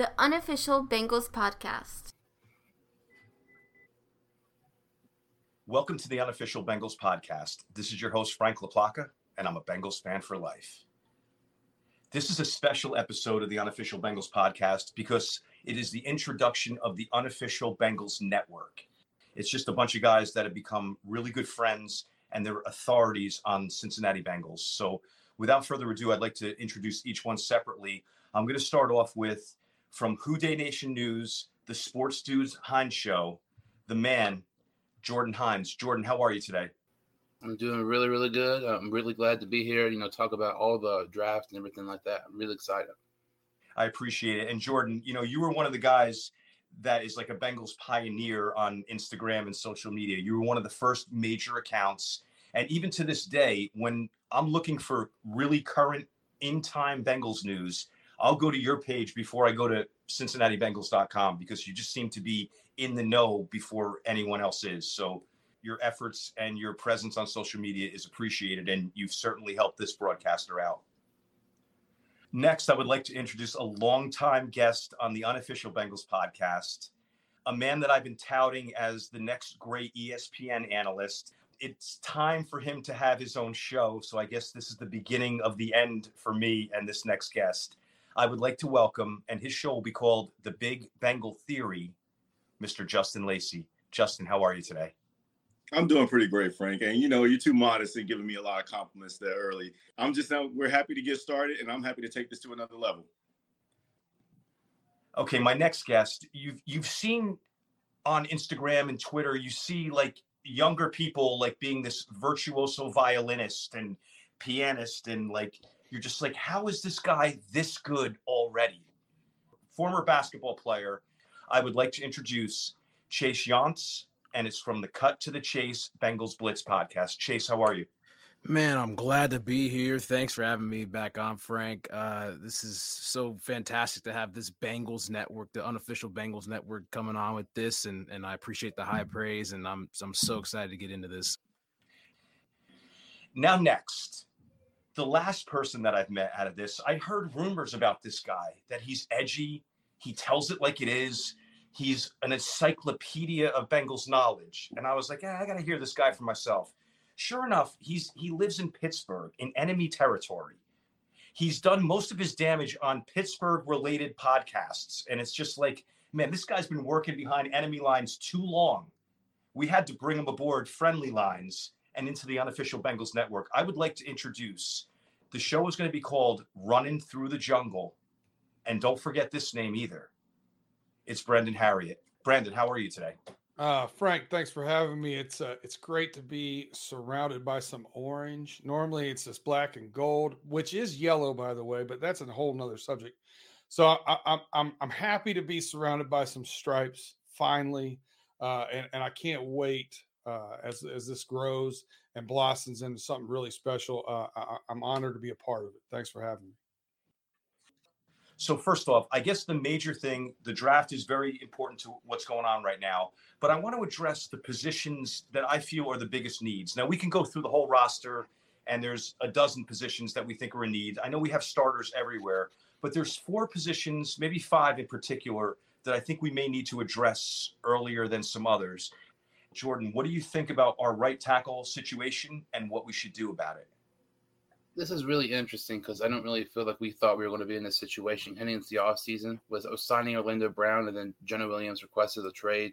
the unofficial Bengals podcast. Welcome to the unofficial Bengals podcast. This is your host, Frank LaPlaca, and I'm a Bengals fan for life. This is a special episode of the unofficial Bengals podcast because it is the introduction of the unofficial Bengals network. It's just a bunch of guys that have become really good friends and they're authorities on Cincinnati Bengals. So, without further ado, I'd like to introduce each one separately. I'm going to start off with from Who Dey Nation News, the Sports Dudes Heinz Show, the man, Jordan Heinz. Jordan, how are you today? I'm doing really, really good. I'm really glad to be here. You know, talk about all the drafts and everything like that. I'm really excited. I appreciate it. And Jordan, you know, you were one of the guys that is like a Bengals pioneer on Instagram and social media. You were one of the first major accounts. And even to this day, when I'm looking for really current in time Bengals news, I'll go to your page before I go to CincinnatiBengals.com because you just seem to be in the know before anyone else is. So your efforts and your presence on social media is appreciated, and you've certainly helped this broadcaster out. Next, I would like to introduce a longtime guest on the unofficial Bengals podcast, a man that I've been touting as the next great ESPN analyst. It's time for him to have his own show. So I guess this is the beginning of the end for me and this next guest. I would like to welcome, and his show will be called The Big Bengal Theory, Mr. Justin Lacey. Justin, how are you today? I'm doing pretty great, Frank. And you know, you're too modest and giving me a lot of compliments there early. I'm just now we're happy to get started and I'm happy to take this to another level. Okay, my next guest, you've you've seen on Instagram and Twitter, you see like younger people like being this virtuoso violinist and pianist and like you're just like, how is this guy this good already? Former basketball player, I would like to introduce Chase Younts and it's from the Cut to the Chase Bengals Blitz podcast. Chase, how are you? Man, I'm glad to be here. Thanks for having me back on, Frank. Uh, this is so fantastic to have this Bengals network, the unofficial Bengals network, coming on with this, and and I appreciate the high praise, and I'm I'm so excited to get into this. Now, next, the last person that I've met out of this, I heard rumors about this guy that he's edgy, he tells it like it is he's an encyclopedia of Bengals knowledge. And I was like, I got to hear this guy for myself. Sure enough, he's he lives in Pittsburgh in enemy territory. He's done most of his damage on Pittsburgh related podcasts. And it's just like, man, this guy's been working behind enemy lines too long. We had to bring him aboard friendly lines and into the unofficial Bengals network. I would like to introduce the show is going to be called Running Through the Jungle. And don't forget this name either it's Brandon Herriott. Brandon, how are you today? Uh, Frank, thanks for having me. It's uh, it's great to be surrounded by some orange. Normally, it's just black and gold, which is yellow, by the way, but that's a whole nother subject. So I, am I'm I'm happy to be surrounded by some stripes finally, uh, and and I can't wait uh, as as this grows and blossoms into something really special. Uh, I, I'm honored to be a part of it. Thanks for having me. So first off, I guess the major thing, the draft is very important to what's going on right now. But I want to address the positions that I feel are the biggest needs. Now we can go through the whole roster, and there's a dozen positions that we think are in need. I know we have starters everywhere, but there's four positions, maybe five in particular, that I think we may need to address earlier than some others. Jordan, what do you think about our right tackle situation and what we should do about it? this is really interesting because I don't really feel like we thought we were going to be in this situation heading into the offseason with signing Orlando Brown and then Jonah Williams requested a trade.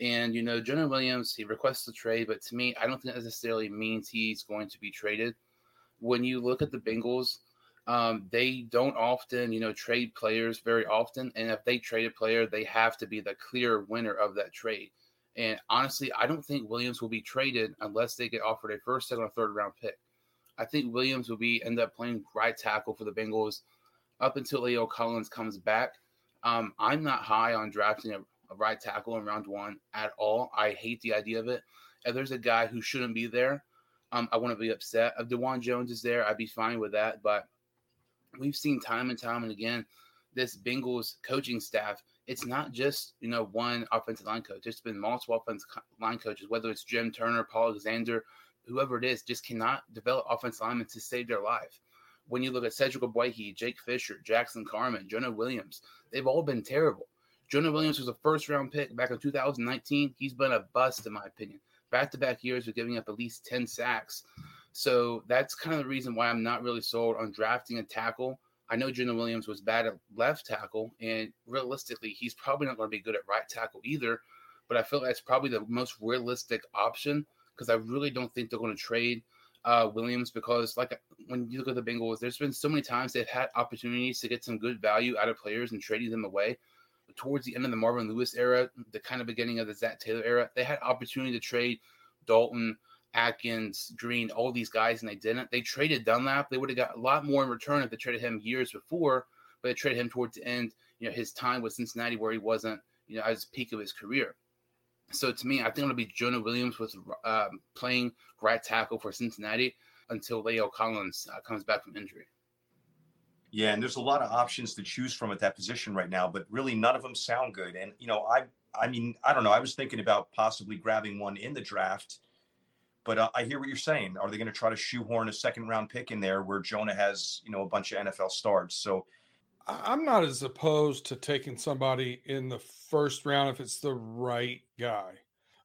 And, you know, Jonah Williams, he requests a trade, but to me, I don't think that necessarily means he's going to be traded. When you look at the Bengals, um, they don't often, you know, trade players very often. And if they trade a player, they have to be the clear winner of that trade. And honestly, I don't think Williams will be traded unless they get offered a first, second, or third round pick. I think Williams will be end up playing right tackle for the Bengals up until La'el Collins comes back. Um, I'm not high on drafting a, a, right tackle in round one at all. I hate the idea of it. If there's a guy who shouldn't be there, um, I to be upset. If Dawand Jones is there, I'd be fine with that. But we've seen time and time and again this Bengals coaching staff. It's not just you know one offensive line coach. It's been multiple offensive line coaches, whether it's Jim Turner, Paul Alexander, whoever it is, just cannot develop offensive linemen to save their life. when you look at Cedric Ogbuehi, Jake Fisher, Jackson Carman, Jonah Williams, they've all been terrible. Jonah Williams was a first round pick back in 2019. He's been a bust, in my opinion. Back to back years of giving up at least 10 sacks. So that's kind of the reason why I'm not really sold on drafting a tackle. I know Jonah Williams was bad at left tackle, and realistically, he's probably not going to be good at right tackle either. But I feel that's probably the most realistic option because I really don't think they're going to trade uh, Williams because, like, when you look at the Bengals, there's been so many times they've had opportunities to get some good value out of players and trading them away. But towards the end of the Marvin Lewis era, the kind of beginning of the Zac Taylor era, they had opportunity to trade Dalton, Atkins, Green, all these guys, and they didn't. They traded Dunlap. They would have got a lot more in return if they traded him years before, but they traded him towards the end, you know, his time with Cincinnati where he wasn't, you know, at his peak of his career. So to me, I think it'll be Jonah Williams was um, playing right tackle for Cincinnati until La'el Collins uh, comes back from injury. Yeah, and there's a lot of options to choose from at that position right now, but really none of them sound good. And you know, I I mean, I don't know. I was thinking about possibly grabbing one in the draft, but uh, I hear what you're saying. Are they going to try to shoehorn a second round pick in there where Jonah has you know a bunch of NFL starts? So I'm not as opposed to taking somebody in the first round if it's the right guy.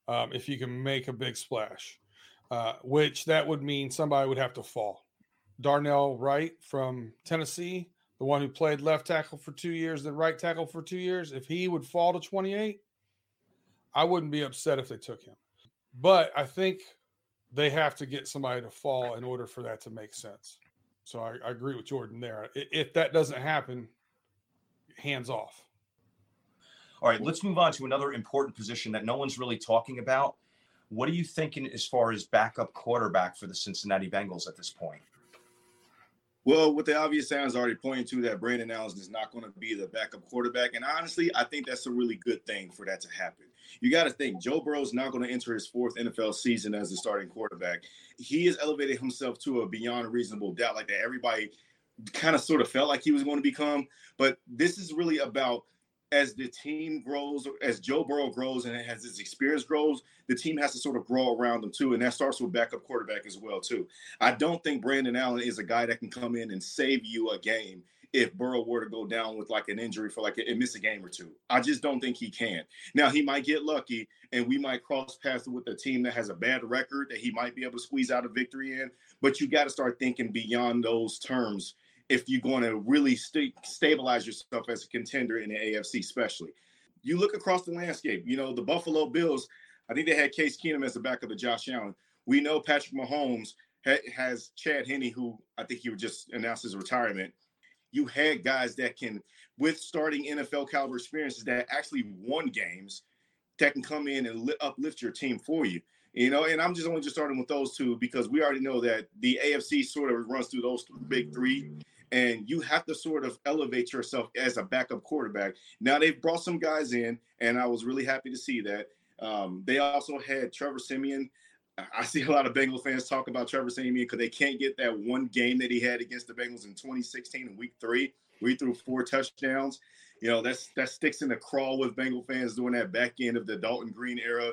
Um, if you can make a big splash, uh, which that would mean somebody would have to fall. Darnell Wright from Tennessee, the one who played left tackle for two years, then right tackle for two years, if he would fall to 28, I wouldn't be upset if they took him. But I think they have to get somebody to fall in order for that to make sense. So I, I agree with Jordan there. If that doesn't happen, hands off. All right, let's move on to another important position that no one's really talking about. What are you thinking as far as backup quarterback for the Cincinnati Bengals at this point? Well, what the obvious sounds already pointing to that Brandon Allen is not going to be the backup quarterback. And honestly, I think that's a really good thing for that to happen. You got to think Joe Burrow's not going to enter his fourth NFL season as the starting quarterback. He has elevated himself to a beyond reasonable doubt, like that everybody kind of sort of felt like he was going to become. But this is really about as the team grows, as Joe Burrow grows and as his experience grows, the team has to sort of grow around them too. And that starts with backup quarterback as well, too. I don't think Brandon Allen is a guy that can come in and save you a game if Burrow were to go down with like an injury for like and miss a game or two. I just don't think he can. Now he might get lucky and we might cross paths with a team that has a bad record that he might be able to squeeze out a victory in. But you got to start thinking beyond those terms if you're going to really st- stabilize yourself as a contender in the AFC, especially. You look across the landscape, you know, the Buffalo Bills, I think they had Case Keenum as the backup of the Josh Allen. We know Patrick Mahomes ha- has Chad Henne, who I think he just announced his retirement. You had guys that can, with starting NFL caliber experiences, that actually won games that can come in and li- uplift your team for you. You know, and I'm just only just starting with those two because we already know that the AFC sort of runs through those big three and you have to sort of elevate yourself as a backup quarterback. Now they've brought some guys in, and I was really happy to see that. Um, they also had Trevor Siemian. I see a lot of Bengal fans talk about Trevor Siemian because they can't get that one game that he had against the Bengals in 2016 in Week Three, We threw four touchdowns. You know that's that sticks in the crawl with Bengal fans during that back end of the Dalton Green era.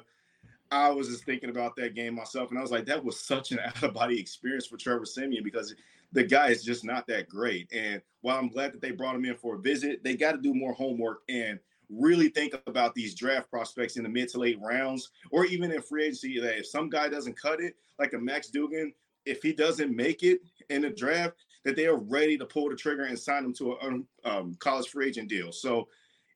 I was just thinking about that game myself, and I was like, that was such an out of body experience for Trevor Siemian because the guy is just not that great. And while I'm glad that they brought him in for a visit, they got to do more homework and really think about these draft prospects in the mid to late rounds, or even in free agency. That if some guy doesn't cut it, like a Max Duggan, if he doesn't make it in the draft, that they are ready to pull the trigger and sign him to a um, college free agent deal. So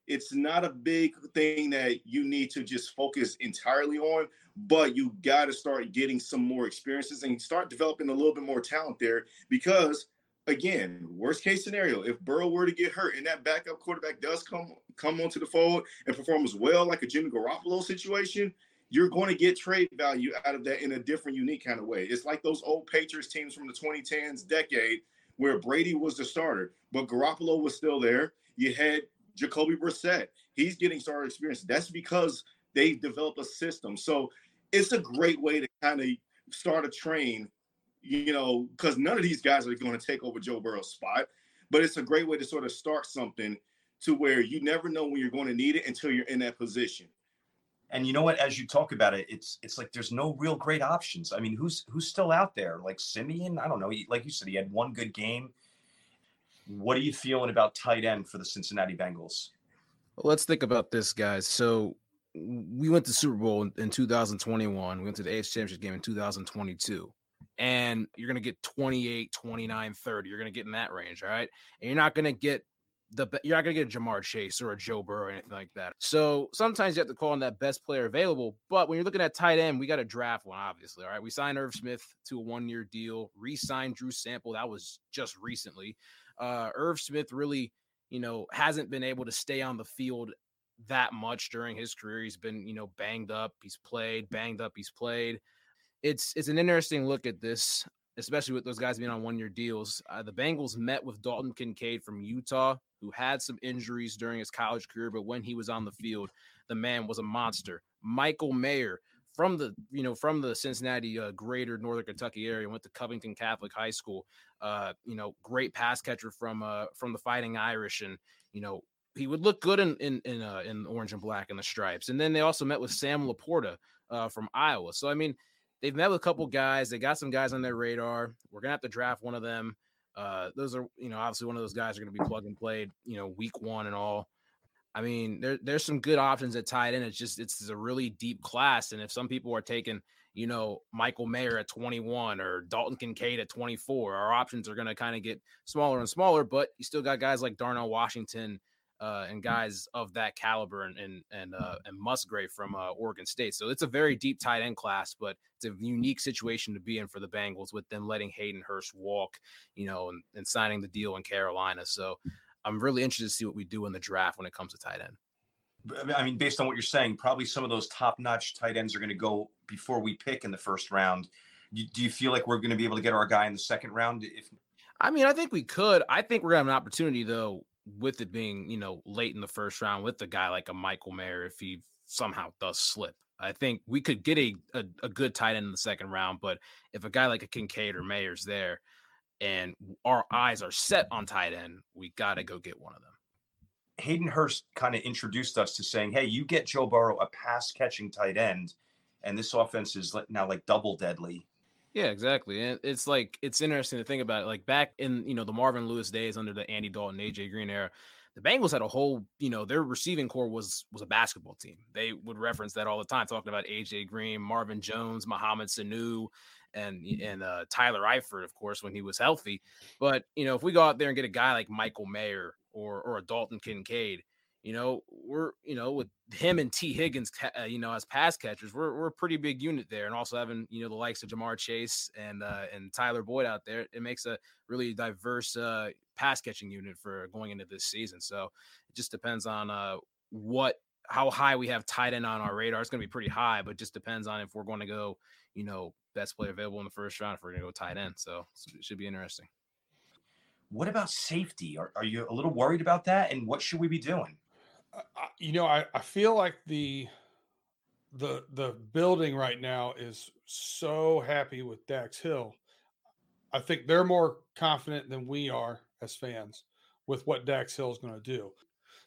it's not a big thing that you need to just focus entirely on, but you got to start getting some more experiences and start developing a little bit more talent there because again, worst case scenario, if Burrow were to get hurt and that backup quarterback does come come onto the fold and perform as well like a Jimmy Garoppolo situation, you're going to get trade value out of that in a different, unique kind of way. It's like those old Patriots teams from the 2010s decade where Brady was the starter, but Garoppolo was still there. You had Jacoby Brissett. He's getting starter experience. That's because they develop a system. So it's a great way to kind of start a train, you know, because none of these guys are going to take over Joe Burrow's spot, but it's a great way to sort of start something to where you never know when you're going to need it until you're in that position. And you know what? As you talk about it, it's it's like there's no real great options. I mean, who's who's still out there? Like Siemian, I don't know. He, Like you said, he had one good game. What are you feeling about tight end for the Cincinnati Bengals? Well, let's think about this, guys. So we went to Super Bowl in, in 2021. We went to the AFC Championship game in 2022. And you're going to get 28, 29, 30. You're going to get in that range. All right. And you're not going to get the you're not gonna get a Ja'Marr Chase or a Joe Burrow or anything like that. So sometimes you have to call on that best player available. But when you're looking at tight end, we got to draft one, obviously. All right. We signed Irv Smith to a one-year deal, re-signed Drew Sample. That was just recently. Uh Irv Smith really, you know, hasn't been able to stay on the field that much during his career. He's been, you know, banged up, he's played, banged up, he's played. It's it's an interesting look at this especially with those guys being on one year deals. Uh, the Bengals met with Dalton Kincaid from Utah, who had some injuries during his college career, but when he was on the field, the man was a monster. Michael Mayer from the you know from the Cincinnati uh, greater Northern Kentucky area went to Covington Catholic High School. Uh, you know, great pass catcher from uh, from the Fighting Irish, and you know he would look good in in in, uh, in orange and black and the stripes. And then they also met with Sam LaPorta uh, from Iowa. So I mean, they've met with a couple guys. They got some guys on their radar. We're gonna have to draft one of them. Uh, those are, you know, obviously one of those guys are to be plug and played, you know, week one and all. I mean, there, there's some good options at tight end. It's just it's a really deep class, and if some people are taking, you know, Michael Mayer at 21 or Dalton Kincaid at 24, our options are going to kind of get smaller and smaller. But you still got guys like Darnell Washington, uh, and guys of that caliber and and and, uh, and Musgrave from uh, Oregon State. So it's a very deep tight end class, but it's a unique situation to be in for the Bengals with them letting Hayden Hurst walk, you know, and, and signing the deal in Carolina. So I'm really interested to see what we do in the draft when it comes to tight end. I mean, based on what you're saying, probably some of those top-notch tight ends are going to go before we pick in the first round. Do you feel like we're going to be able to get our guy in the second round? If I mean, I think we could. I think we're gonna have an opportunity though with it being, you know, late in the first round with a guy like a Michael Mayer if he somehow does slip. I think we could get a, a, a, good tight end in the second round, but if a guy like a Kincaid or Mayer's there and our eyes are set on tight end, we got to go get one of them. Hayden Hurst kind of introduced us to saying, hey, you get Joe Burrow a pass catching tight end, and this offense is now like double deadly. Yeah, exactly. And it's like it's interesting to think about it. Like back in you know the Marvin Lewis days under the Andy Dalton, AJ Green era, the Bengals had a whole you know their receiving core was was a basketball team. They would reference that all the time, talking about AJ Green, Marvin Jones, Mohamed Sanu, and and uh, Tyler Eifert, of course, when he was healthy. But you know if we go out there and get a guy like Michael Mayer or or a Dalton Kincaid you know, we're you know with him and Tee Higgins, uh, you know, as pass catchers, we're we're a pretty big unit there, and also having you know the likes of Ja'Marr Chase and uh, and Tyler Boyd out there, it makes a really diverse uh, pass catching unit for going into this season. So it just depends on uh, what how high we have tight end on our radar. It's going to be pretty high, but just depends on if we're going to go, you know, best player available in the first round. If we're going to go tight end, so it should be interesting. What about safety? Are, are you a little worried about that? And what should we be doing? you know, I, I feel like the the the building right now is so happy with Dax Hill. I think they're more confident than we are as fans with what Dax Hill is going to do.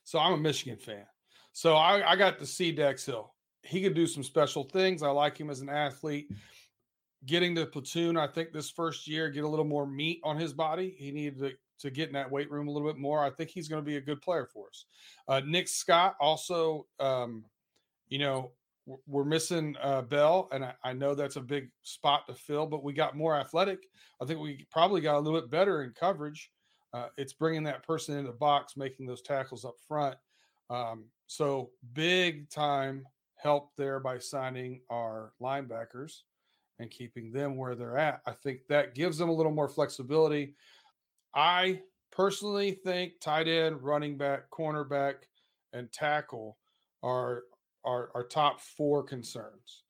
So I'm a Michigan fan. So I, I got to see Dax Hill. He can do some special things. I like him as an athlete. Getting the platoon, I think this first year, get a little more meat on his body. He needed to to get in that weight room a little bit more. I think he's going to be a good player for us. Uh, Nick Scott also, um, you know, we're missing uh, Bell, and I, I, know that's a big spot to fill, but we got more athletic. I think we probably got a little bit better in coverage. Uh, it's bringing that person in the box, making those tackles up front. Um, so big time help there by signing our linebackers and keeping them where they're at. I think that gives them a little more flexibility. I personally think tight end, running back, cornerback, and tackle are are, are top four concerns.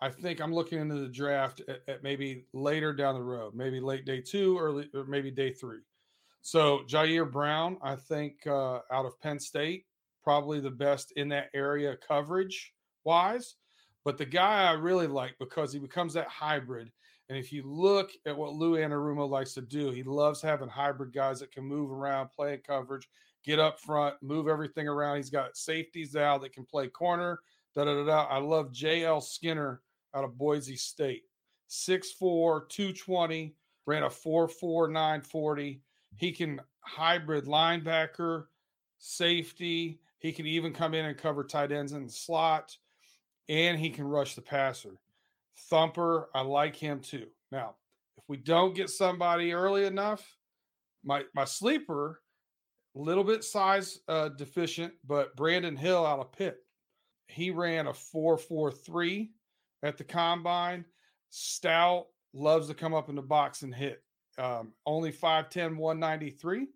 I think I'm looking into the draft at, at, maybe later down the road, maybe late day two, early or maybe day three. So Ji'Ayir Brown, I think uh, out of Penn State, probably the best in that area coverage wise. But the guy I really like because he becomes that hybrid and if you look at what Lou Anarumo likes to do, he loves having hybrid guys that can move around, play coverage, get up front, move everything around. He's got safeties out that can play corner. Da da da da. I love J.L. Skinner out of Boise State. 6'4, 220, ran a 4'4, 940. He can hybrid linebacker, safety. He can even come in and cover tight ends in the slot, and he can rush the passer. Thumper, I like him too. Now, if we don't get somebody early enough, my my sleeper, a little bit size uh, deficient, but Brandon Hill out of Pitt. He ran a 4.43 at the combine. Stout loves to come up in the box and hit. Um, only 5'10, 193,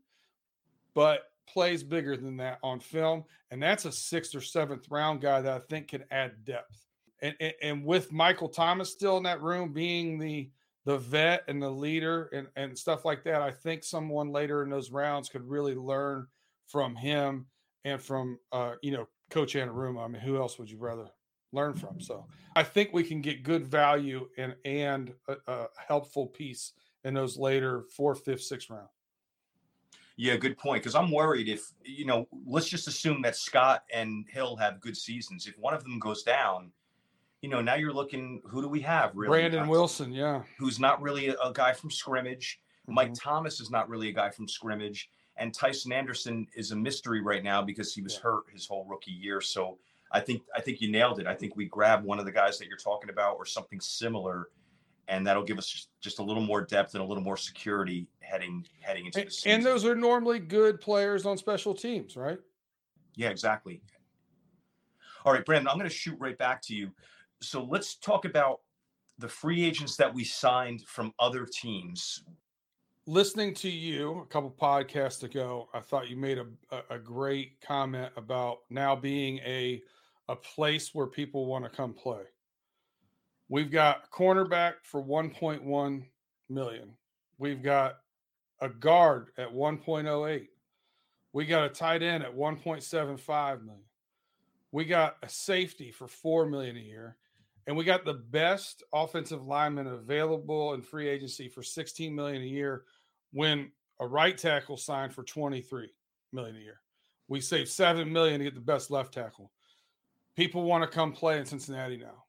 but plays bigger than that on film. And that's a sixth or seventh round guy that I think can add depth. And, and, and with Michael Thomas still in that room being the the vet and the leader and, and stuff like that, I think someone later in those rounds could really learn from him and from uh, you know, Coach Anarumo. I mean, who else would you rather learn from? So I think we can get good value and and a, a helpful piece in those later fourth, fifth, sixth round. Yeah, good point. Because I'm worried if you know, let's just assume that Scott and Hill have good seasons. If one of them goes down, you know, now you're looking. Who do we have? Really, Brandon Wilson, yeah, who's not really a, a guy from scrimmage. Mm-hmm. Mike Thomas is not really a guy from scrimmage, and Tycen Anderson is a mystery right now because he was yeah. hurt his whole rookie year. So I think I think you nailed it. I think we grab one of the guys that you're talking about or something similar and that'll give us just a little more depth and a little more security heading heading into the season. And those are normally good players on special teams, right? Yeah, exactly. All right, Brandon, I'm going to shoot right back to you. So let's talk about the free agents that we signed from other teams. Listening to you a couple podcasts ago, I thought you made a, a great comment about now being a a place where people want to come play. We've got cornerback for 1.1 million. We've got a guard at 1.08. We got a tight end at 1.75 million. We got a safety for 4 million a year. And we got the best offensive lineman available in free agency for 16 million a year when a right tackle signed for 23 million a year. We saved 7 million to get the best left tackle. People want to come play in Cincinnati now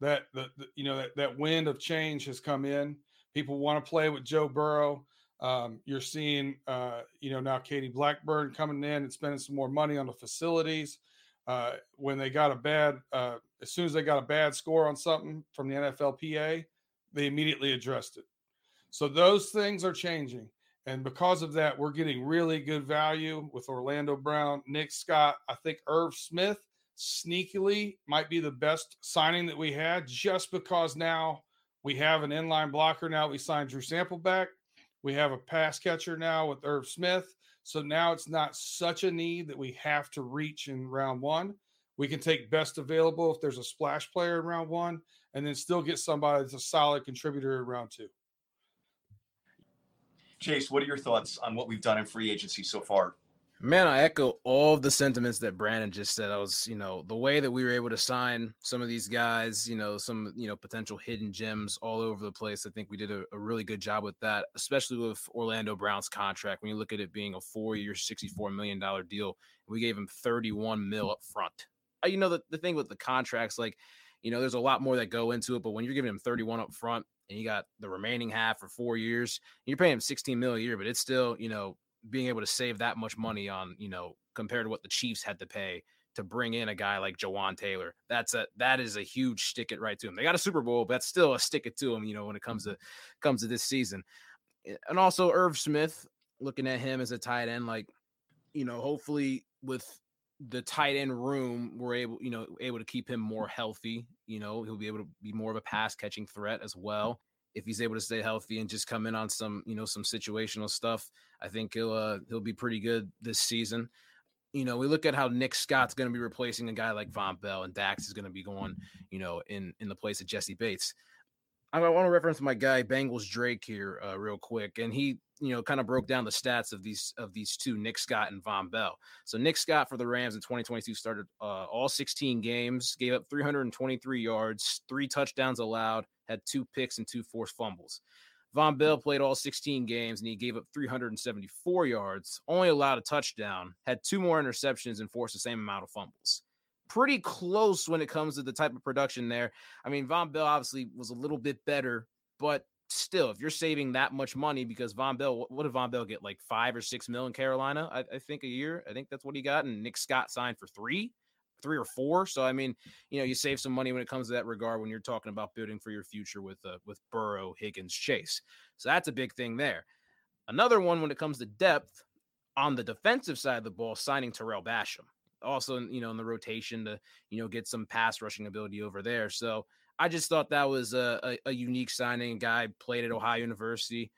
that the, the, you know that, that wind of change has come in. People want to play with Joe Burrow. Um, you're seeing uh, you know now Katie Blackburn coming in and spending some more money on the facilities. Uh, when they got a bad, uh, as soon as they got a bad score on something from the NFLPA, they immediately addressed it. So those things are changing. And because of that, we're getting really good value with Orlando Brown, Nick Scott. I think Irv Smith sneakily might be the best signing that we had just because now we have an inline blocker. Now we signed Drew Sample back. We have a pass catcher now with Irv Smith. So now it's not such a need that we have to reach in round one. We can take best available if there's a splash player in round one and then still get somebody that's a solid contributor in round two. Chase, what are your thoughts on what we've done in free agency so far? Man, I echo all the sentiments that Brandon just said. I was, you know, the way that we were able to sign some of these guys, you know, some, you know, potential hidden gems all over the place. I think we did a, a really good job with that, especially with Orlando Brown's contract. When you look at it being a four year, $64 million deal, we gave him 31 mil up front. Uh, you know, the, the thing with the contracts, like, you know, there's a lot more that go into it, but when you're giving him 31 up front and you got the remaining half for four years, you're paying him 16 mil a year, but it's still, you know, being able to save that much money on, you know, compared to what the Chiefs had to pay to bring in a guy like Jawaan Taylor. That's a that is a huge stick it right to him. They got a Super Bowl, but that's still a stick it to him, you know, when it comes to comes to this season. Eh, and also Irv Smith, looking at him as a tight end, like, you know, hopefully with the tight end room, we're able, you know, able to keep him more healthy. You know, he'll be able to be more of a pass catching threat as well if he's able to stay healthy and just come in on some, you know, some situational stuff, I think he'll uh, he'll be pretty good this season. You know, we look at how Nick Scott's going to be replacing a guy like Vonn Bell, and Dax is going to be going, you know, in in the place of Jessie Bates. I want to reference my guy Bengals Drake here uh, real quick, and he you know kind of broke down the stats of these of these two Nick Scott and Vonn Bell. So Nick Scott for the Rams in 2022 started uh, all 16 games, gave up 323 yards, three touchdowns allowed, had two picks and two forced fumbles. Vonn Bell played all 16 games and he gave up 374 yards, only allowed a touchdown, had two more interceptions, and forced the same amount of fumbles pretty close when it comes to the type of production there. I mean, Vonn Bell obviously was a little bit better, but still, if you're saving that much money because Vonn Bell, what did Vonn Bell get? Like five or six mil in Carolina, I, I think a year. I think that's what he got. And Nick Scott signed for three three or four. So I mean, you know, you save some money when it comes to that regard when you're talking about building for your future with uh, with Burrow, Higgins, Chase. So that's a big thing there. Another one when it comes to depth on the defensive side of the ball, signing Tarell Basham. Also, you know, in the rotation to you know get some pass rushing ability over there. So I just thought that was a, a, a unique signing. Guy played at Ohio University.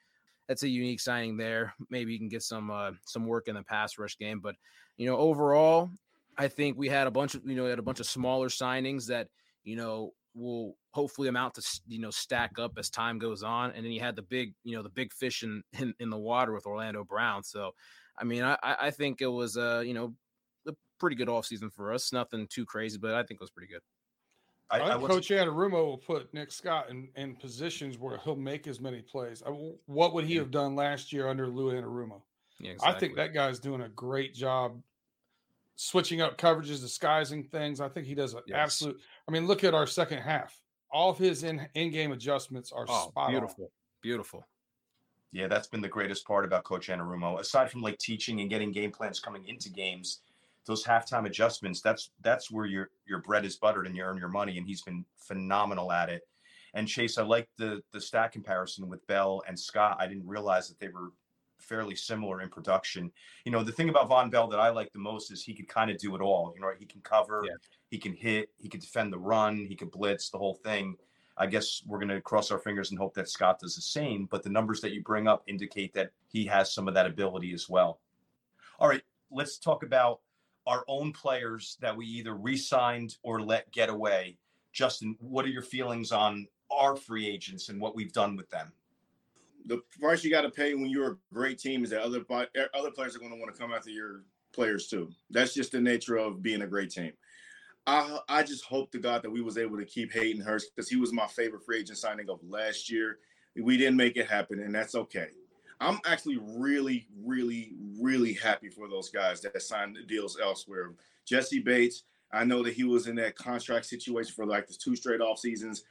That's a unique signing there. Maybe you can get some uh, some work in the pass rush game. But you know, overall, I think we had a bunch of you know we had a bunch of smaller signings that you know will hopefully amount to you know stack up as time goes on. And then you had the big you know the big fish in in, in the water with Orlando Brown. So I mean I I think it was a you know a pretty good offseason for us. Nothing too crazy, but I think it was pretty good. I, I, I Coach Anarumo will put Nick Scott in, in positions where he'll make as many plays. I, what would he have done last year under Lou Anarumo? Yeah, exactly. I think that guy's doing a great job switching up coverages, disguising things. I think he does an yes. absolute. I mean, look at our second half. All of his in in game adjustments are oh, spot beautiful, on. beautiful. Yeah, that's been the greatest part about Coach Anarumo. Aside from like teaching and getting game plans coming into games, those halftime adjustments. That's that's where your your bread is buttered and you earn your money. And he's been phenomenal at it. And Chase, I like the the stat comparison with Bell and Scott. I didn't realize that they were fairly similar in production. You know, the thing about Vonn Bell that I like the most is he could kind of do it all. You know, he can cover, yeah. he can hit, he can defend the run, he can blitz, the whole thing. I guess we're going to cross our fingers and hope that Scott does the same. But the numbers that you bring up indicate that he has some of that ability as well. All right, let's talk about our own players that we either re signed or let get away. Justin, what are your feelings on our free agents and what we've done with them? the price you got to pay when you're a great team is that other er, other players are going to want to come after your players too. That's just the nature of being a great team. I I just hope to God that we was able to keep Hayden Hurst because he was my favorite free agent signing of last year. We didn't make it happen, and that's okay. I'm actually really, really, really happy for those guys that signed deals elsewhere. Jessie Bates, I know that he was in that contract situation for like the two straight off seasons.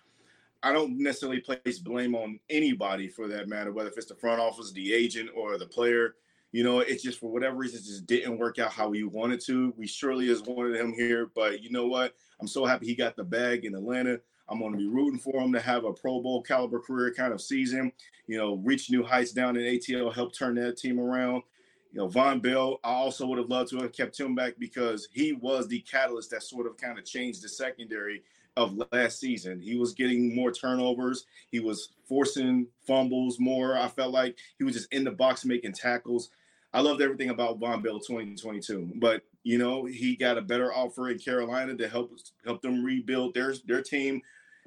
I don't necessarily place blame on anybody for that matter, whether if it's the front office, the agent, or the player. You know, it's just for whatever reason, just didn't work out how we wanted to. We surely has wanted him here, but you know what? I'm so happy he got the bag in Atlanta. I'm going to be rooting for him to have a Pro Bowl caliber career kind of season. You know, reach new heights down in ATL, help turn that team around. You know, Vonn Bell, I also would have loved to have kept him back because he was the catalyst that sort of kind of changed the secondary of last season. He was getting more turnovers. He was forcing fumbles more. I felt like he was just in the box making tackles. I loved everything about Vonn Bell 2022. But you know, he got a better offer in Carolina to help help them rebuild their their team,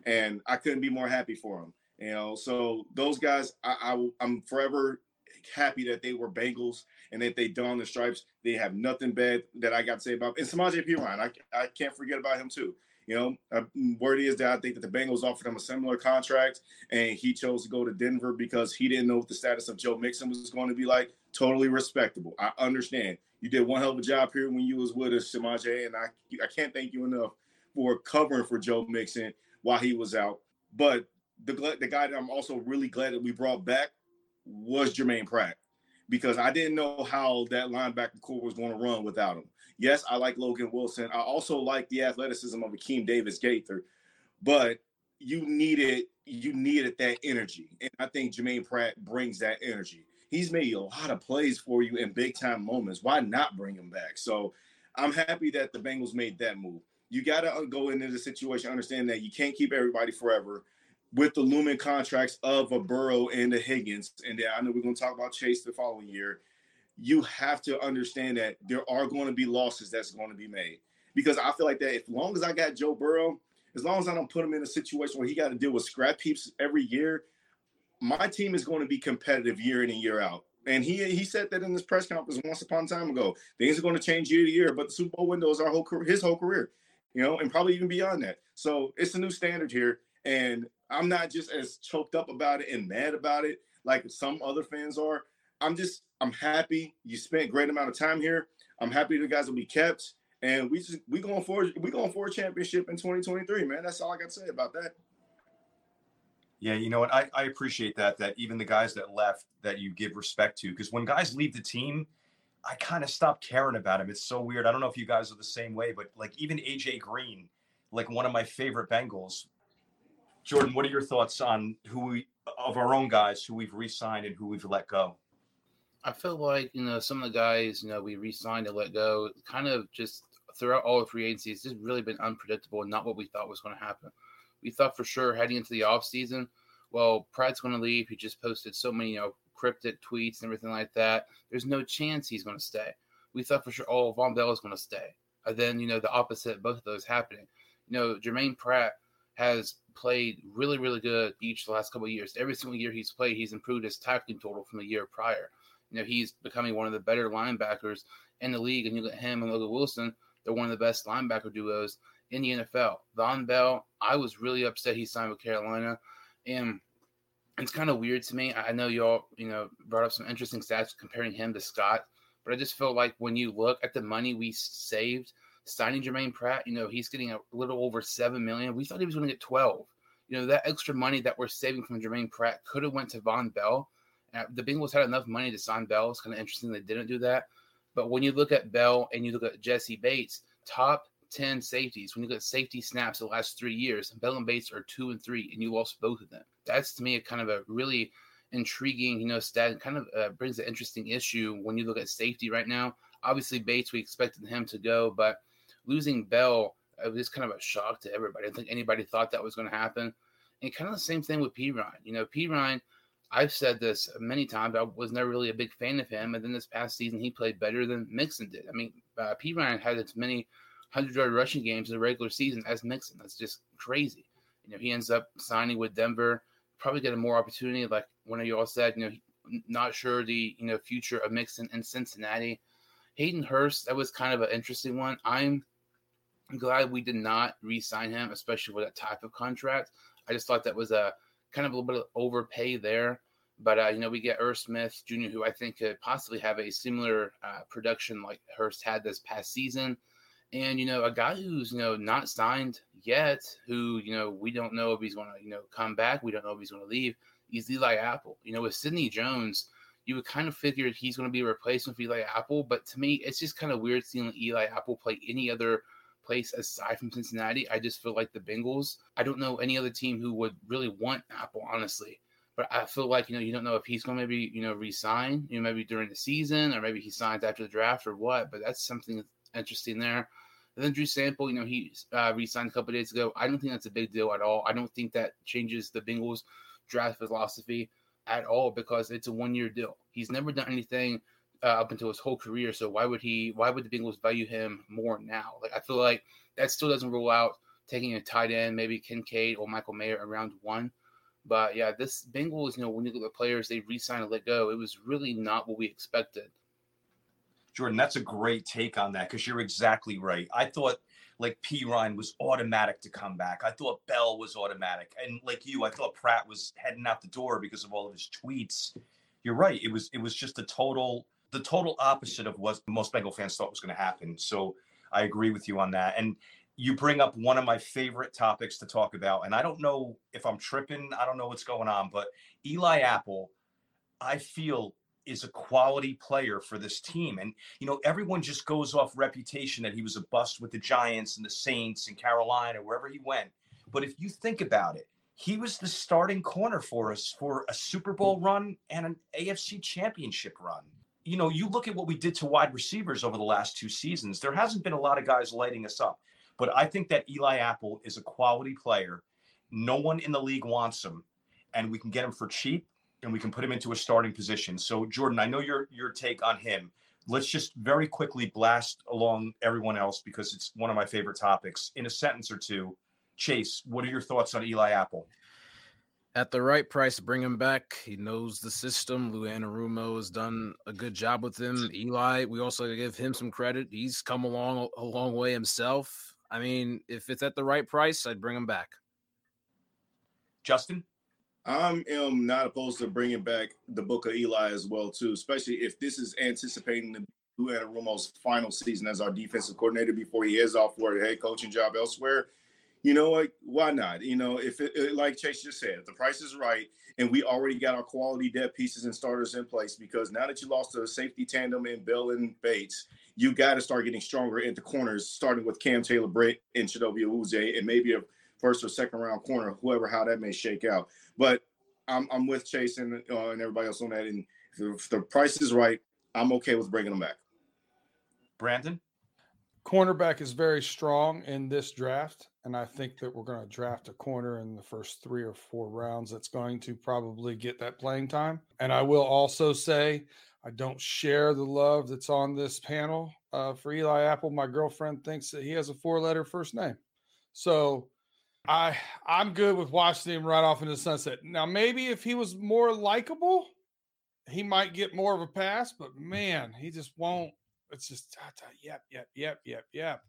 and I couldn't be more happy for him. You know, so those guys, I, I I'm forever happy that they were Bengals and that they donned the stripes. They have nothing bad that I got to say about. And Samaje Perine, I I can't forget about him too. You know, uh, word is that I think that the Bengals offered him a similar contract, and he chose to go to Denver because he didn't know what the status of Joe Mixon was going to be like. Totally respectable. I understand. You did one hell of a job here when you was with us, Samaje, and I I can't thank you enough for covering for Joe Mixon while he was out. But the the guy that I'm also really glad that we brought back was Jermaine Pratt because I didn't know how that linebacker core was going to run without him. Yes, I like Logan Wilson. I also like the athleticism of Akeem Davis Gaither, but you needed you needed that energy, and I think Jermaine Pratt brings that energy. He's made a lot of plays for you in big time moments. Why not bring him back? So I'm happy that the Bengals made that move. You got to uh, go into the situation, understand that you can't keep everybody forever with the looming contracts of a Burrow and a Higgins. And I know we're going to talk about Chase the following year you have to understand that there are going to be losses that's going to be made. Because I feel like that as long as I got Joe Burrow, as long as I don't put him in a situation where he got to deal with scrap heaps every year, my team is going to be competitive year in and year out. And he he said that in this press conference once upon a time ago. Things are going to change year to year, but the Super Bowl window is our whole career, his whole career, you know, and probably even beyond that. So it's a new standard here, and I'm not just as choked up about it and mad about it like some other fans are. I'm just I'm happy you spent great amount of time here. I'm happy the guys will be kept, and we just we going for we going for a championship in 2023, man. That's all I got to say about that. Yeah, you know what? I, I appreciate that. That even the guys that left, that you give respect to, because when guys leave the team, I kind of stopped caring about him. It's so weird. I don't know if you guys are the same way, but like even AJ Green, like one of my favorite Bengals. Jordan, what are your thoughts on who we of our own guys who we've re-signed and who we've let go? I feel like you know some of the guys you know we re-signed and let go, kind of just throughout all the free agency, it's just really been unpredictable and not what we thought was going to happen. We thought for sure heading into the offseason, well, Pratt's going to leave. He just posted so many you know cryptic tweets and everything like that. There's no chance he's going to stay. We thought for sure, oh, Vonn Bell is going to stay. And then you know the opposite, both of those happening. You know, Jermaine Pratt has played really, really good each the last couple of years. Every single year he's played, he's improved his tackling total from the year prior. You know, he's becoming one of the better linebackers in the league. And you look at him and Logan Wilson, they're one of the best linebacker duos in the NFL. Vonn Bell, I was really upset he signed with Carolina. And it's kind of weird to me. I know y'all, you know, brought up some interesting stats comparing him to Scott, but I just feel like when you look at the money we saved signing Jermaine Pratt, you know, he's getting a little over seven million. We thought he was going to get twelve. You know, that extra money that we're saving from Jermaine Pratt could have went to Vonn Bell. Uh, the Bengals had enough money to sign Bell. It's kind of interesting they didn't do that. But when you look at Bell and you look at Jessie Bates, top 10 safeties, when you look at safety snaps the last three years, Bell and Bates are two and three, and you lost both of them. That's to me a kind of a really intriguing, you know, stat. Kind of uh, brings an interesting issue when you look at safety right now. Obviously, Bates, we expected him to go, but losing Bell it was kind of a shock to everybody. I don't think anybody thought that was going to happen. And kind of the same thing with Perine. You know, Perine, I've said this many times. I was never really a big fan of him, and then this past season he played better than Mixon did. I mean, uh, Perine had as many hundred yard rushing games in the regular season as Mixon. That's just crazy. You know, he ends up signing with Denver, probably get a more opportunity. Like one of y'all said, you know, not sure the you know future of Mixon in Cincinnati. Hayden Hurst, that was kind of an interesting one. I'm glad we did not re-sign him, especially with that type of contract. I just thought that was a kind of a little bit of overpay there. But uh, you know, we get Irv Smith Jr., who I think could possibly have a similar uh, production like Hurst had this past season, and you know, a guy who's you know not signed yet, who you know we don't know if he's going to you know come back, we don't know if he's going to leave. Is Eli Apple. You know, with Sidney Jones, you would kind of figure he's going to be a replacement for Eli Apple, but to me, it's just kind of weird seeing Eli Apple play any other place aside from Cincinnati. I just feel like the Bengals. I don't know any other team who would really want Apple, honestly. But I feel like you know you don't know if he's going to maybe you know resign, you know maybe during the season or maybe he signs after the draft or what. But that's something interesting there. And then Drew Sample, you know, he uh, re-signed a couple days ago. I don't think that's a big deal at all. I don't think that changes the Bengals draft philosophy at all because it's a one-year deal. He's never done anything uh, up until his whole career. So why would he? Why would the Bengals value him more now? Like I feel like that still doesn't rule out taking a tight end, maybe Kincaid or Michael Mayer around one. But yeah, this Bengals, you know, when you look at the players they re-signed and let go, it was really not what we expected. Jordan, that's a great take on that because you're exactly right. I thought like Perine was automatic to come back. I thought Bell was automatic, and like you, I thought Pratt was heading out the door because of all of his tweets. You're right. It was it was just the total the total opposite of what most Bengal fans thought was going to happen. So I agree with you on that. And you bring up one of my favorite topics to talk about. And I don't know if I'm tripping, I don't know what's going on, but Eli Apple, I feel is a quality player for this team. And, you know, everyone just goes off reputation that he was a bust with the Giants and the Saints and Carolina, wherever he went. But if you think about it, he was the starting corner for us for a Super Bowl run and an AFC championship run you know, you look at what we did to wide receivers over the last two seasons, there hasn't been a lot of guys lighting us up. But I think that Eli Apple is a quality player. No one in the league wants him, and we can get him for cheap and we can put him into a starting position. So, Jordan, I know your your take on him. Let's just very quickly blast along everyone else because it's one of my favorite topics. In a sentence or two, Chase, what are your thoughts on Eli Apple? at the right price, bring him back. He knows the system. Lou Anarumo has done a good job with him. Eli, we also give him some credit. He's come along a long way himself. I mean, if it's at the right price, I'd bring him back. Justin, I am not opposed to bringing back the book of Eli as well too, especially if this is anticipating the Lou Anarumo's final season as our defensive coordinator before he heads off for a head coaching job elsewhere you know what? Why not? You know, if it, like Chase just said, if the price is right, and we already got our quality depth pieces and starters in place, because now that you lost the safety tandem in Bell and Bates, you got to start getting stronger at the corners, starting with Cam Taylor Britt and Chidobe Awuzie, and maybe a first or second round corner, whoever how that may shake out. But I'm, I'm with Chase and, uh, and everybody else on that. And if the price is right, I'm okay with bringing them back. Brandon? Cornerback is very strong in this draft. And I think that we're going to draft a corner in the first three or four rounds that's going to probably get that playing time. And I will also say, I don't share the love that's on this panel uh, for Eli Apple. My girlfriend thinks that he has a four letter first name. So I I'm good with watching him right off into the sunset. Now, maybe if he was more likable, he might get more of a pass, but man, he just won't. It's just yep, yep, yep, yep, yep.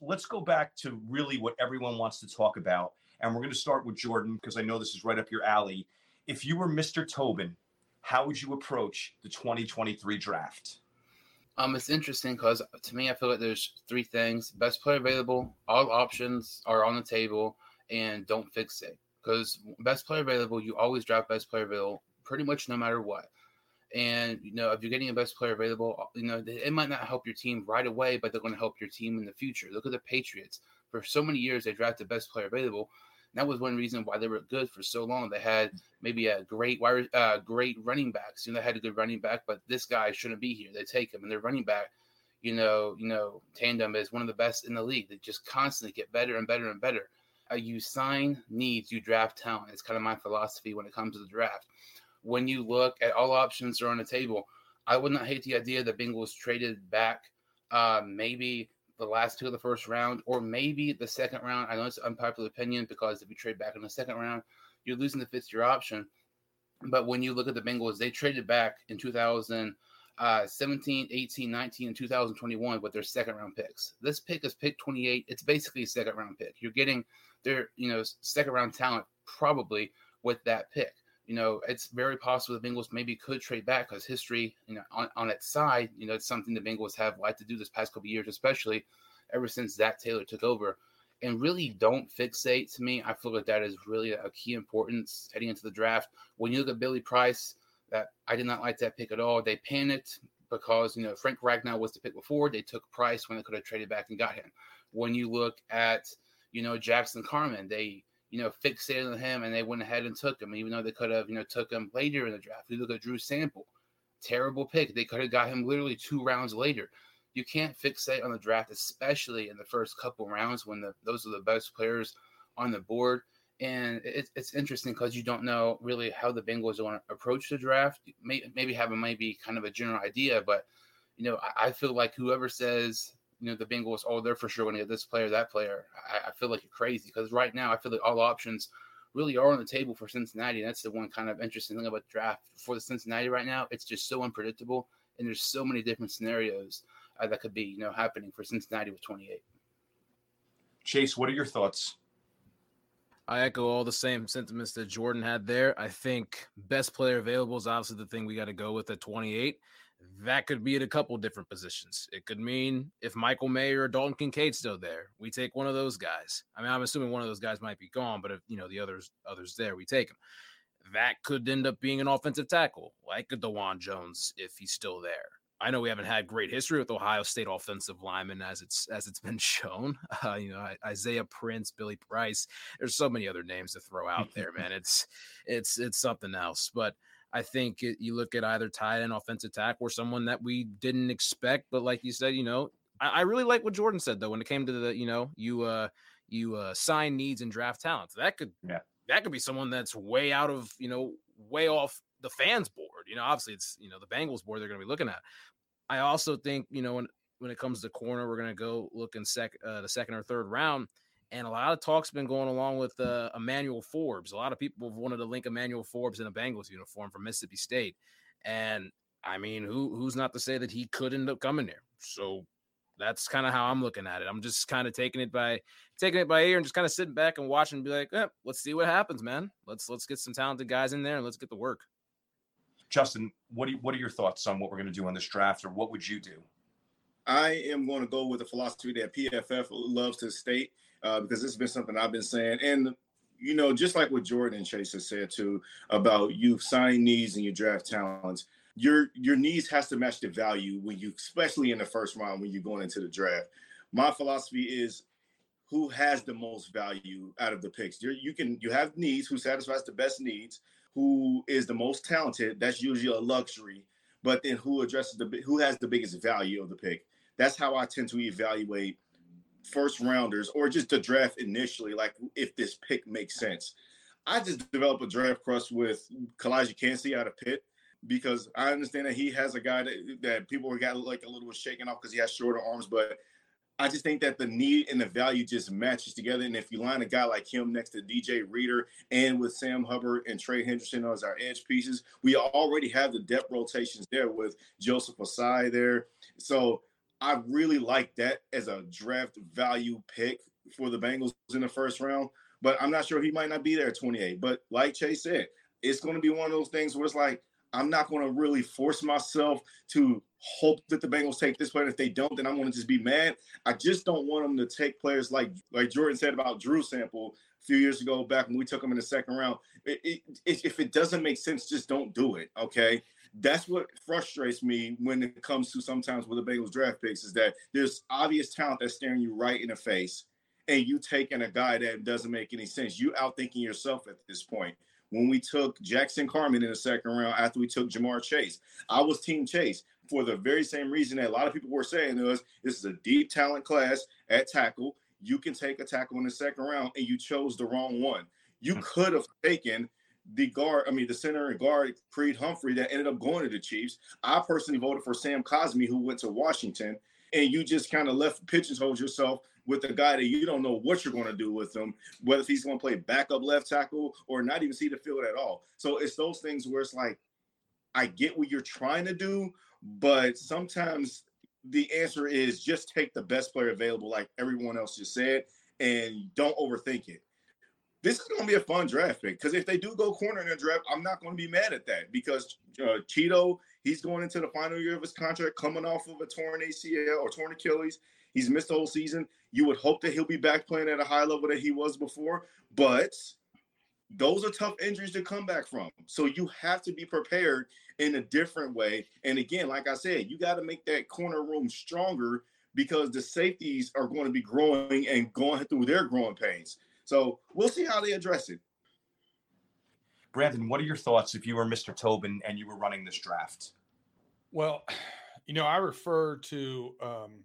Let's go back to really what everyone wants to talk about. And we're going to start with Jordan because I know this is right up your alley. If you were Mr. Tobin, how would you approach the 2023 draft? Um, it's interesting because to me, I feel like there's three things: best player available, all options are on the table, and don't fix it. Because best player available, you always draft best player available, pretty much no matter what. And you know, if you're getting a best player available, you know it might not help your team right away, but they're going to help your team in the future. Look at the Patriots. For so many years, they drafted best player available, that was one reason why they were good for so long. They had maybe a great wire, uh, great running backs. You know, they had a good running back, but this guy shouldn't be here. They take him, and their running back, you know, you know, tandem is one of the best in the league. They just constantly get better and better and better. Uh, you sign needs, you draft talent. It's kind of my philosophy when it comes to the draft. When you look at all options are on the table, I would not hate the idea that Bengals traded back uh, maybe the last two of the first round, or maybe the second round. I know it's unpopular opinion because if you trade back in the second round, you're losing the fifth year option. But when you look at the Bengals, they traded back in 2017, uh, 18, 19, and 2021 with their second round picks. This pick is pick 28. It's basically a second round pick. You're getting their, you know, second round talent probably with that pick you know, it's very possible the Bengals maybe could trade back because history, you know, on, on its side, you know, it's something the Bengals have liked to do this past couple years, especially ever since Zac Taylor took over. And really don't fixate to me. I feel like that is really a key importance heading into the draft. When you look at Billy Price, that I did not like that pick at all. They panicked because you know Frank Ragnow was the pick before. They took Price when they could have traded back and got him. When you look at you know Jackson Carman, they you know, fixated on him and they went ahead and took him, even though they could have, you know, took him later in the draft. You look at Drew Sample, terrible pick. They could have got him literally two rounds later. You can't fixate on the draft, especially in the first couple rounds when the, those are the best players on the board. And it, it's interesting because you don't know really how the Bengals want to approach the draft. Maybe, maybe have a maybe kind of a general idea, but you know, I, I feel like whoever says you know the Bengals, oh, they're for sure going to get this player, that player. I, I feel like you're crazy because right now I feel like all options really are on the table for Cincinnati. And that's the one kind of interesting thing about the draft for the Cincinnati right now. It's just so unpredictable, and there's so many different scenarios uh, that could be you know happening for Cincinnati with 28. Chase, what are your thoughts? I echo all the same sentiments that Jordan had there. I think best player available is obviously the thing we got to go with at 28 that could be at a couple different positions. It could mean if Michael Mayer or Dalton Kincaid's still there, we take one of those guys. I mean, I'm assuming one of those guys might be gone, but if you know the others others there, we take him. That could end up being an offensive tackle, like a Dawand Jones if he's still there. I know we haven't had great history with Ohio State offensive linemen as it's as it's been shown. Uh, you know, Isaiah Prince, Billy Price. There's so many other names to throw out there, man. It's it's it's something else, but. I think it, you look at either tight end, offensive tackle, or someone that we didn't expect. But like you said, you know, I, I, really like what Jordan said though when it came to the, you know, you uh you uh sign needs and draft talents. That could yeah. that could be someone that's way out of, you know, way off the fans board. You know, obviously it's you know the Bengals board they're gonna be looking at. I also think, you know, when when it comes to corner, we're gonna go look in sec uh, the second or third round. And a lot of talk's been going along with uh, Emmanuel Forbes. A lot of people have wanted to link Emmanuel Forbes in a Bengals uniform from Mississippi State. And I mean, who who's not to say that he could end up coming there? So that's kind of how I'm looking at it. I'm just kind of taking it by taking it by ear and just kind of sitting back and watching and be like, eh, let's see what happens, man. Let's let's get some talented guys in there and let's get the work. Justin, what do you, what are your thoughts on what we're going to do on this draft, or what would you do? I am going to go with the philosophy that PFF loves to state, uh, because this has been something I've been saying. And you know, just like what Jordan and Chase has said too about you signing needs and you draft talents, your your needs has to match the value when you, especially in the first round when you're going into the draft. My philosophy is who has the most value out of the picks. You're, you can you have needs who satisfies the best needs, who is the most talented. That's usually a luxury, but then who addresses the who has the biggest value of the pick. That's how I tend to evaluate first rounders or just the draft initially, like if this pick makes sense. I just developed a draft crush with Calijah Kancey out of Pitt because I understand that he has a guy that, that people got like a little shaken off because he has shorter arms, but I just think that the need and the value just matches together. And if you line a guy like him next to DJ Reader and with Sam Hubbard and Trey Hendrickson as our edge pieces, we already have the depth rotations there with Joseph Ossai there. So I really like that as a draft value pick for the Bengals in the first round. But I'm not sure he might not be there at 28. But like Chase said, it's going to be one of those things where it's like, I'm not going to really force myself to hope that the Bengals take this player. If they don't, then I'm going to just be mad. I just don't want them to take players like like Jordan said about Drew Sample a few years ago back when we took him in the second round. It, it, if it doesn't make sense, just don't do it. Okay. That's what frustrates me when it comes to sometimes with the Bengals draft picks is that there's obvious talent that's staring you right in the face, and you taking a guy that doesn't make any sense. You outthinking yourself at this point when we took Jackson Carman in the second round after we took Ja'Marr Chase. I was Team Chase for the very same reason that a lot of people were saying to us this is a deep talent class at tackle. You can take a tackle in the second round, and you chose the wrong one. You hmm. could have taken the guard, I mean, the center and guard, Creed Humphrey, that ended up going to the Chiefs. I personally voted for Sam Cosmi, who went to Washington, and you just kind of left pigeonhole yourself with a guy that you don't know what you're going to do with him, whether he's going to play backup left tackle or not even see the field at all. So it's those things where it's like, I get what you're trying to do, but sometimes the answer is just take the best player available, like everyone else just said, and don't overthink it. This is going to be a fun draft pick because if they do go corner in the draft, I'm not going to be mad at that because uh, Cheeto, he's going into the final year of his contract, coming off of a torn ACL or torn Achilles. He's missed the whole season. You would hope that he'll be back playing at a high level that he was before, but those are tough injuries to come back from. So you have to be prepared in a different way. And again, like I said, you got to make that corner room stronger because the safeties are going to be growing and going through their growing pains. So we'll see how they address it. Brandon, what are your thoughts if you were Mr. Tobin and you were running this draft? Well, you know, I refer to um,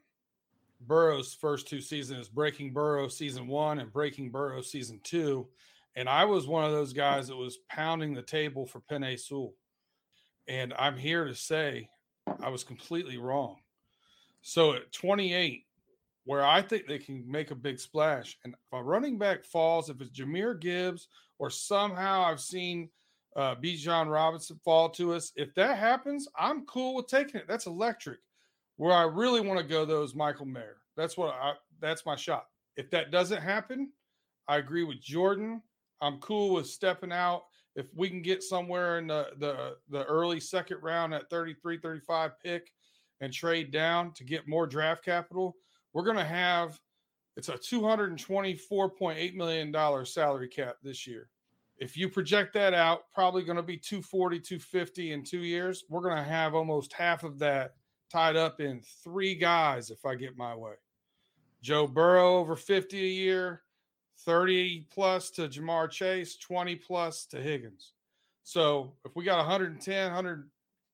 Burrow's first two seasons Breaking Burrow season one and Breaking Burrow season two. And I was one of those guys that was pounding the table for Penei Sewell. And I'm here to say I was completely wrong. So at 28, where I think they can make a big splash, and if a running back falls, if it's Jahmyr Gibbs or somehow I've seen uh, Bijan Robinson fall to us, if that happens, I'm cool with taking it. That's electric. Where I really want to go though is Michael Mayer. That's what I that's my shot. If that doesn't happen, I agree with Jordan. I'm cool with stepping out. If we can get somewhere in the the, the early second round at 33, 35 pick and trade down to get more draft capital, we're gonna have it's a $224.8 million salary cap this year. If you project that out, probably going to be 240, 250 in two years. We're going to have almost half of that tied up in three guys if I get my way. Joe Burrow over 50 a year, 30 plus to Ja'Marr Chase, 20 plus to Higgins. So if we got 110, 100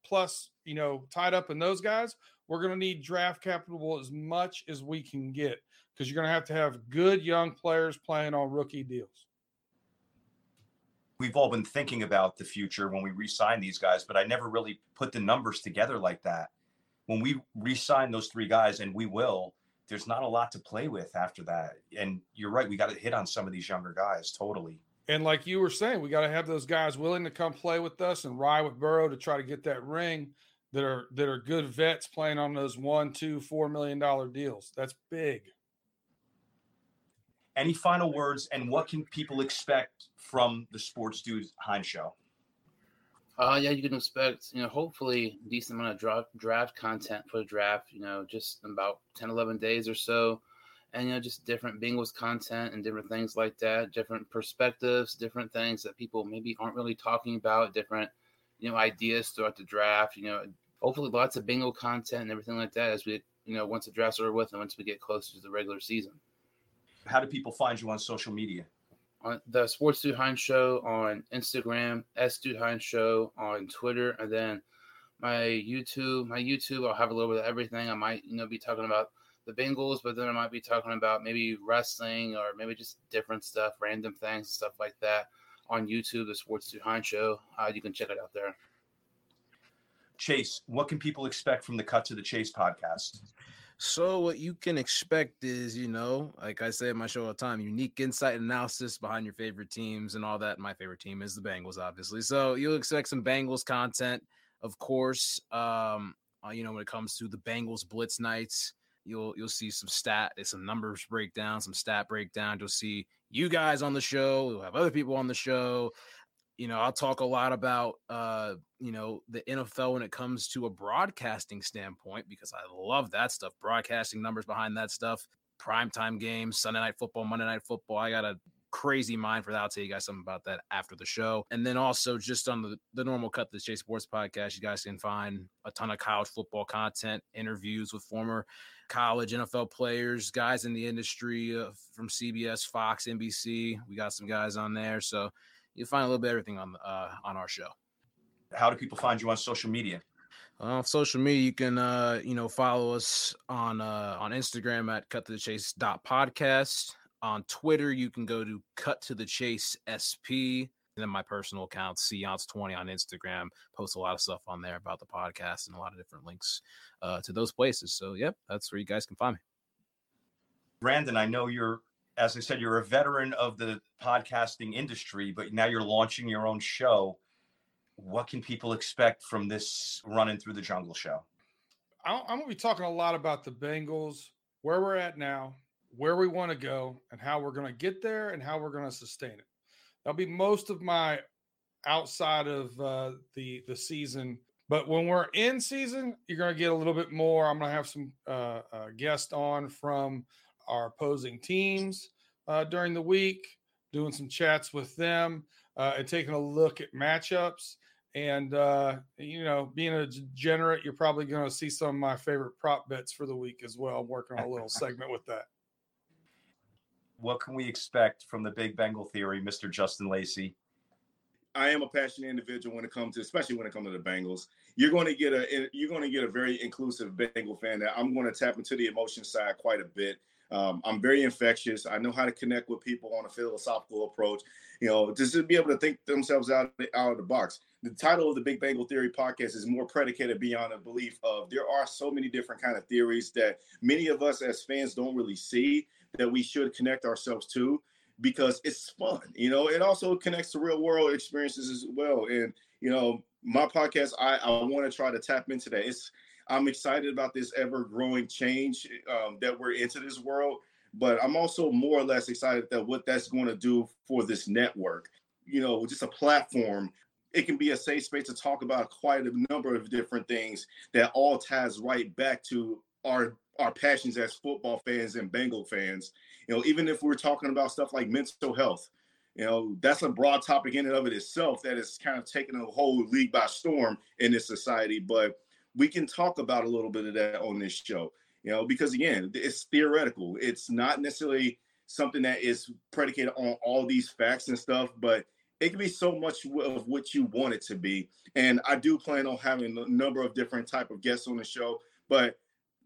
plus, you know, tied up in those guys, we're going to need draft capital as much as we can get because you're going to have to have good young players playing on rookie deals. We've all been thinking about the future when we re-sign these guys, but I never really put the numbers together like that when we re-sign those three guys, and we will, there's not a lot to play with after that. And you're right, we got to hit on some of these younger guys totally. And like you were saying, we got to have those guys willing to come play with us and ride with Burrow to try to get that ring. That are that are good vets playing on those one, two, four million dollar deals. That's big. Any final words, and what can people expect from the Sports Dudes Heinz Show? Uh, yeah, you can expect, you know, hopefully decent amount of draft, draft content for the draft, you know, just about 10, 11 days or so. and you know just different Bengals content and different things like that, different perspectives, different things that people maybe aren't really talking about, different you know ideas throughout the draft. You know, hopefully lots of Bengal content and everything like that as we you know once the draft's over with and once we get closer to the regular season. How do people find you on social media? On the Sports Dude Heinz Show on Instagram, S Dude Heinz Show on Twitter, and then my YouTube. My YouTube, I'll have a little bit of everything. I might, you know, be talking about the Bengals, but then I might be talking about maybe wrestling or maybe just different stuff, random things, stuff like that on YouTube, the Sports Dude Heinz Show. Uh, you can check it out there. Chase, what can people expect from the Cut to the Chase podcast? So what you can expect is, you know, like I say in my show all the time, unique insight and analysis behind your favorite teams and all that. My favorite team is the Bengals, obviously. So you'll expect some Bengals content, of course. Um, uh, you know, when it comes to the Bengals Blitz nights, you'll you'll see some stat, some numbers breakdown, some stat breakdown. You'll see you guys on the show. We'll have other people on the show you know, I'll talk a lot about uh, you know, the NFL when it comes to a broadcasting standpoint because I love that stuff. Broadcasting numbers behind that stuff, primetime games, Sunday night football, Monday night football. I got a crazy mind for that. I'll tell you guys something about that after the show. And then also just on the, the normal cut the Chase Sports podcast, you guys can find a ton of college football content, interviews with former college NFL players, guys in the industry uh, from CBS, Fox, NBC. We got some guys on there. So you find a little bit of everything on uh, on our show. How do people find you on social media? On uh, social media, you can uh, you know follow us on uh, on Instagram at cut to the chase dot podcast. On Twitter, you can go to cut to the chase SP. And then my personal account, Seance20 on Instagram, post a lot of stuff on there about the podcast and a lot of different links uh, to those places. So, yep, that's where you guys can find me. Brandon, I know you're as I said, you're a veteran of the podcasting industry, but now you're launching your own show. What can people expect from this running through the jungle show? I'm going to be talking a lot about the Bengals, where we're at now, where we want to go, and how we're going to get there and how we're going to sustain it. That'll be most of my outside of uh, the the season. But when we're in season, you're going to get a little bit more. I'm going to have some uh, uh, guests on from our opposing teams uh, during the week, doing some chats with them, uh, and taking a look at matchups. And, uh, you know, being a degenerate, you're probably going to see some of my favorite prop bets for the week as well. I'm working on a little segment with that. What can we expect from the Big Bengal Theory, Mr. Justin Lacey? I am a passionate individual when it comes to, especially when it comes to the Bengals. You're going to get a, you're going to get a very inclusive Bengal fan that I'm going to tap into the emotion side quite a bit. Um, I'm very infectious. I know how to connect with people on a philosophical approach. You know, just to be able to think themselves out out of the box. The title of the Big Bengal Theory podcast is more predicated beyond a belief of there are so many different kind of theories that many of us as fans don't really see that we should connect ourselves to because it's fun. You know, it also connects to real world experiences as well. And you know, my podcast, I, I want to try to tap into that. It's I'm excited about this ever growing change um, that we're into this world, but I'm also more or less excited that what that's going to do for this network. You know, just a platform. It can be a safe space to talk about quite a number of different things that all ties right back to our our passions as football fans and Bengal fans. You know, even if we're talking about stuff like mental health, you know, that's a broad topic in and of it itself that is kind of taking a whole league by storm in this society. But we can talk about a little bit of that on this show, you know, because again, it's theoretical. It's not necessarily something that is predicated on all these facts and stuff, but it can be so much of what you want it to be. And I do plan on having a number of different type of guests on the show, but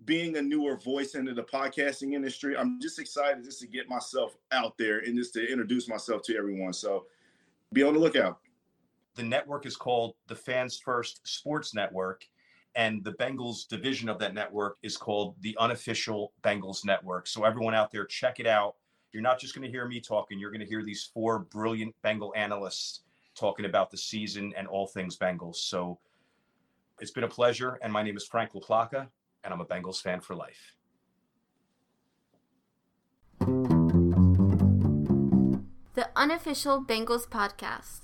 being a newer voice into the podcasting industry, I'm just excited just to get myself out there and just to introduce myself to everyone. So be on the lookout. The network is called the Fans First Sports Network and the Bengals division of that network is called the unofficial Bengals network. So everyone out there, check it out. You're not just going to hear me talking, you're going to hear these four brilliant Bengal analysts talking about the season and all things Bengals. So it's been a pleasure. And my name is Frank LaPlaca, and I'm a Bengals fan for life. The unofficial Bengals podcast.